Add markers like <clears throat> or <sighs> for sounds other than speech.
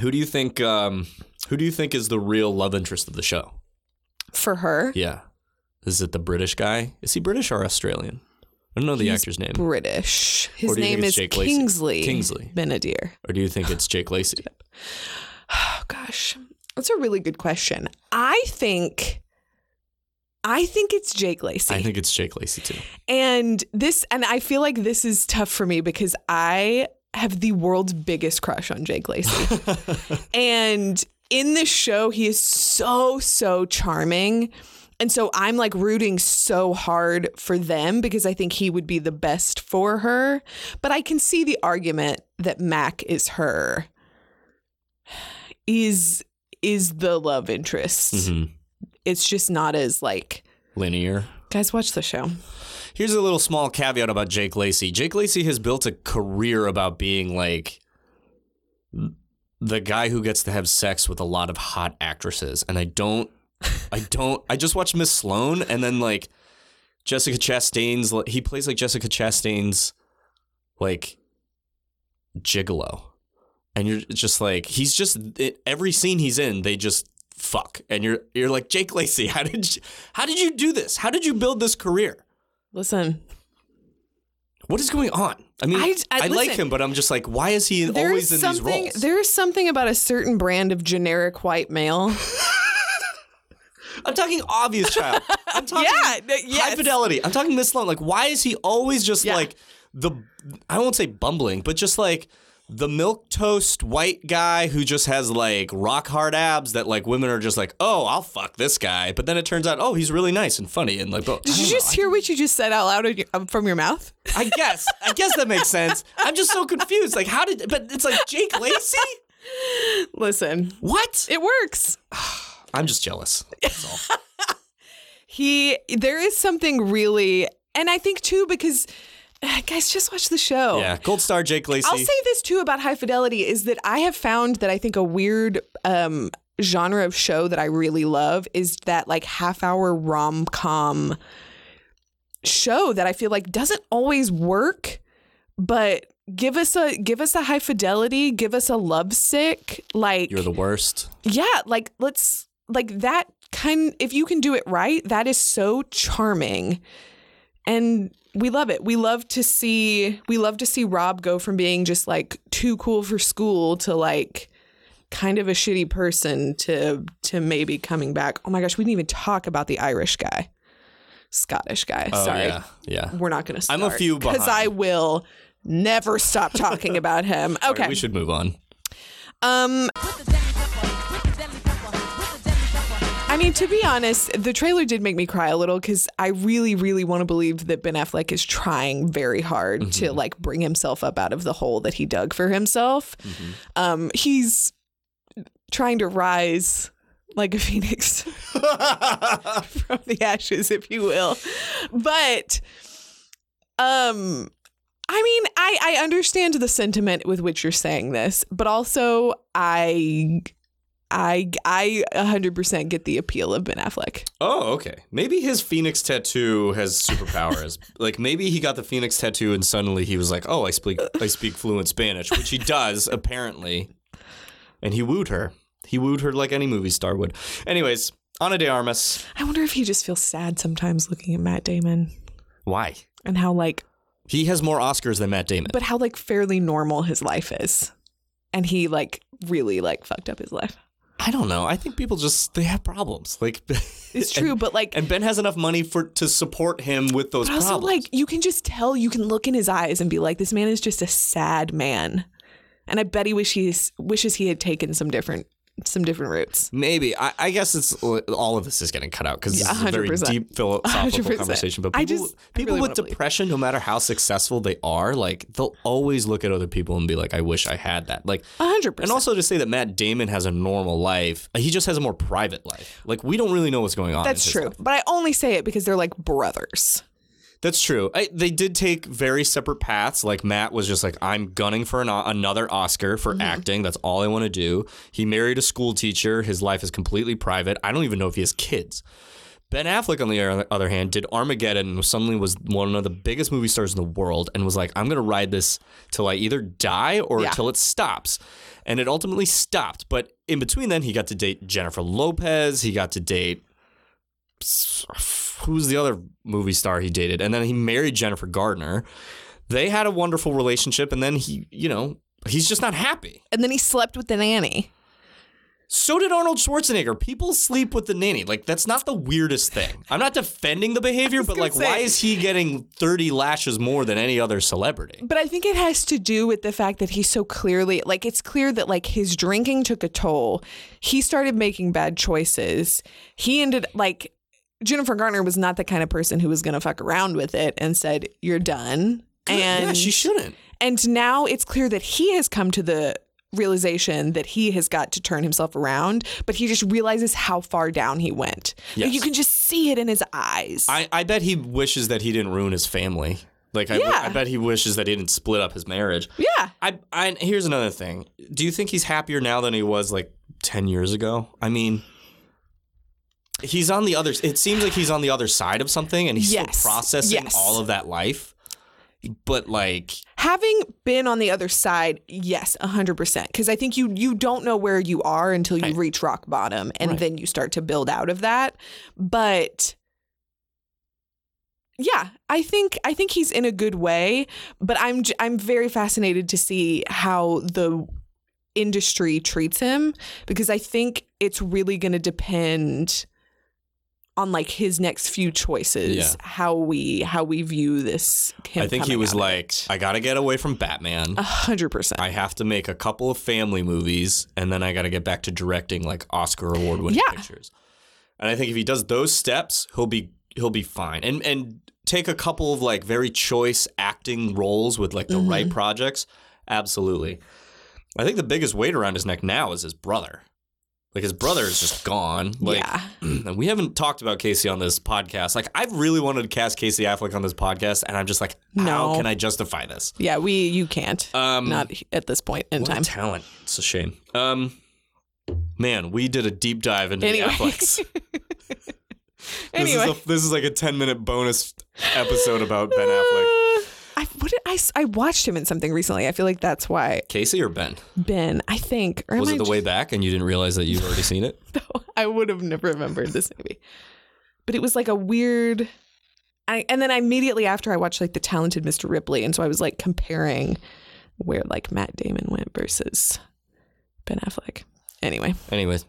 Who do you think? Um, who do you think is the real love interest of the show? For her, Yeah, is it the British guy? Is he British or Australian? I don't know the He's actor's name. British. His Or do you name is Jake Lacy? Kingsley. Kingsley. Ben-Adir. or do you think it's Jake Lacy? <sighs> Oh gosh, that's a really good question. I think, I think it's Jake Lacy. I think it's Jake Lacy too. And this, and I feel like this is tough for me because I have the world's biggest crush on Jake Lacy. <laughs> and in this show, he is so, so charming. And so I'm like rooting so hard for them because I think he would be the best for her. But I can see the argument that Mac is her, is is the love interest. Mhm. It's just not as like Linear. Guys watch the show. Here's a little small caveat about Jake Lacy. Jake Lacy has built a career about being like the guy who gets to have sex with a lot of hot actresses. And I don't, I <laughs> don't, I just watched Miss Sloane and then like Jessica Chastain's, he plays like Jessica Chastain's like gigolo. And you're just like, he's just, it, every scene he's in, they just fuck. And you're, you're like, Jake Lacy, how did you, how did you do this? How did you build this career? Listen, What is going on? I mean, I, I- I- like him, but I'm just like, why is he always in these roles? There is something about a certain brand of generic white male. <laughs> I'm talking obvious child. I'm <laughs> talking yeah, high fidelity. I'm talking Miss Sloane. Like, why is he always just Yeah. like the? I won't say bumbling, but just like the milk toast white guy who just has like rock hard abs that like women are just like, oh, I'll fuck this guy. But then it turns out, oh, he's really nice and funny and like. But Did you don't just know. hear what you just said out loud your- um, from your mouth? I, I guess. <laughs> I guess that makes sense. I'm just so confused. Like, how did? But it's like Jake Lacy. Listen, What? it works. <sighs> I'm just jealous. That's all. <laughs> He there is something really, and I think too because <sighs> guys just watch the show. Yeah, Gold Star Jake Lacy. I'll say this too about High Fidelity is that I have found that I think a weird um, genre of show that I really love is that like half hour rom com show that I feel like doesn't always work, but give us a give us a high fidelity, give us a love sick, like You're the worst. yeah, like let's like that kind if you can do it right, that is so charming. And we love it. We love to see we love to see Rob go from being just like too cool for school to like kind of a shitty person to to maybe coming back. Oh my gosh, we didn't even talk about the Irish guy. Scottish guy. Oh, Sorry. yeah, yeah. We're not going to start. I'm a few Because. I will never stop talking about him. <laughs> Okay. right, we should move on. Um mean, to be honest, the trailer did make me cry a little because I really, really want to believe that Ben Affleck is trying very hard Mm-hmm. to like bring himself up out of the hole that he dug for himself. Mm-hmm. Um, he's trying to rise like a phoenix <laughs> from the ashes, if you will. But, um, I mean, I I understand the sentiment with which you're saying this, but also I. I I 100% get the appeal of Ben Affleck. Oh, okay. Maybe his Phoenix tattoo has superpowers. <laughs> like maybe he got the Phoenix tattoo and suddenly he was like, "Oh, I speak I speak fluent Spanish," which he does apparently. And he wooed her. He wooed her like any movie star would. Anyways, Ana de Armas. I wonder if he just feels sad sometimes looking at Matt Damon Why? and how like He has more Oscars than Matt Damon. but how like fairly normal his life is. And he like really like fucked up his life. I don't know. I think people just they have problems. Like <laughs> It's true, but like and Ben has enough money for to support him with those but also problems. like you can just tell you can look in his eyes and be like this man is just a sad man. And I bet he wish he's wishes he had taken some different some different routes. Maybe. I, I guess it's uh, all of this is getting cut out because Yeah, is a very deep philosophical 100%. conversation. But people, just- people really with wanna believe. depression, no matter how successful they are, like they'll always look at other people and be like, "I wish I had that." Like, hundred percent. and also to say that Matt Damon has a normal life, he just has a more private life. Like we don't really know what's going on. That's true. life. But I only say it because they're like brothers. That's true. I, they did take very separate paths. Like Matt was just like, I'm gunning for an, another Oscar for Mm-hmm. acting. That's all I want to do. He married a school teacher. His life is completely private. I don't even know if he has kids. Ben Affleck, on the other hand, did Armageddon and suddenly was one of the biggest movie stars in the world and was like, I'm going to ride this till I either die or Yeah. till it stops. And it ultimately stopped. But in between then, he got to date Jennifer Lopez. He got to date. Who's the other movie star he dated? And then he married Jennifer Garner. They had a wonderful relationship. And then he, you know, he's just not happy. And then he slept with the nanny. So did Arnold Schwarzenegger. People sleep with the nanny. Like that's not the weirdest thing. I'm not defending the behavior, but like, why is he getting 30 lashes more than any other celebrity? But I think it has to do with the fact that he's so clearly like it's clear that like his drinking took a toll. He started making bad choices. He ended like Jennifer Garner was not the kind of person who was going to fuck around with it and said you're done. And yeah, she shouldn't. and now it's clear that he has come to the realization that he has got to turn himself around, but he just realizes how far down he went. Like Yes. you can just see it in his eyes. I, I bet he wishes that he didn't ruin his family. Like I, Yeah. I bet he wishes that he didn't split up his marriage. yeah. I, I here's another thing. Do you think he's happier now than he was like 10 years ago? I mean, he's on the other it seems like he's on the other side of something and he's Yes. still processing Yes. all of that life. But like Having been on the other side, yes, 100%. Because I think you you don't know where you are until you Right. reach rock bottom and Right. then you start to build out of that. But yeah, I think I think he's in a good way, but I'm I'm very fascinated to see how the industry treats him because I think it's really going to depend on like his next few choices Yeah. how we how we view this I think he was like. I got to get away from Batman. A hundred percent. I have to make a couple of family movies, and then I got to get back to directing like Oscar award winning Yeah. pictures. And I think if he does those steps, he'll be he'll be fine. And and take a couple of like very choice acting roles with like the Mm-hmm. right projects. Absolutely. I think the biggest weight around his neck now is his brother. Like his brother is just gone. Like yeah. <clears throat> and we haven't talked about Casey on this podcast. Like I've really wanted to cast Casey Affleck on this podcast, and I'm just like, how No. can I justify this? Yeah, we you can't. Um, Not at this point in time. talent. It's a shame. Um, man, we did a deep dive into Anyway. the Afflecks. <laughs> This, anyway. is a, this is like a 10 minute bonus episode about Ben Affleck. I what did I I watched him in something recently. I feel like that's why Casey or Ben? Ben. I think or Was I it the way back and you didn't realize that you've already seen it? <laughs> just- I would have never remembered this movie, but it was like a weird. I and then immediately after I watched like the Talented Mr. Ripley, and so I was like comparing where like Matt Damon went versus Ben Affleck. Anyway, Anyways,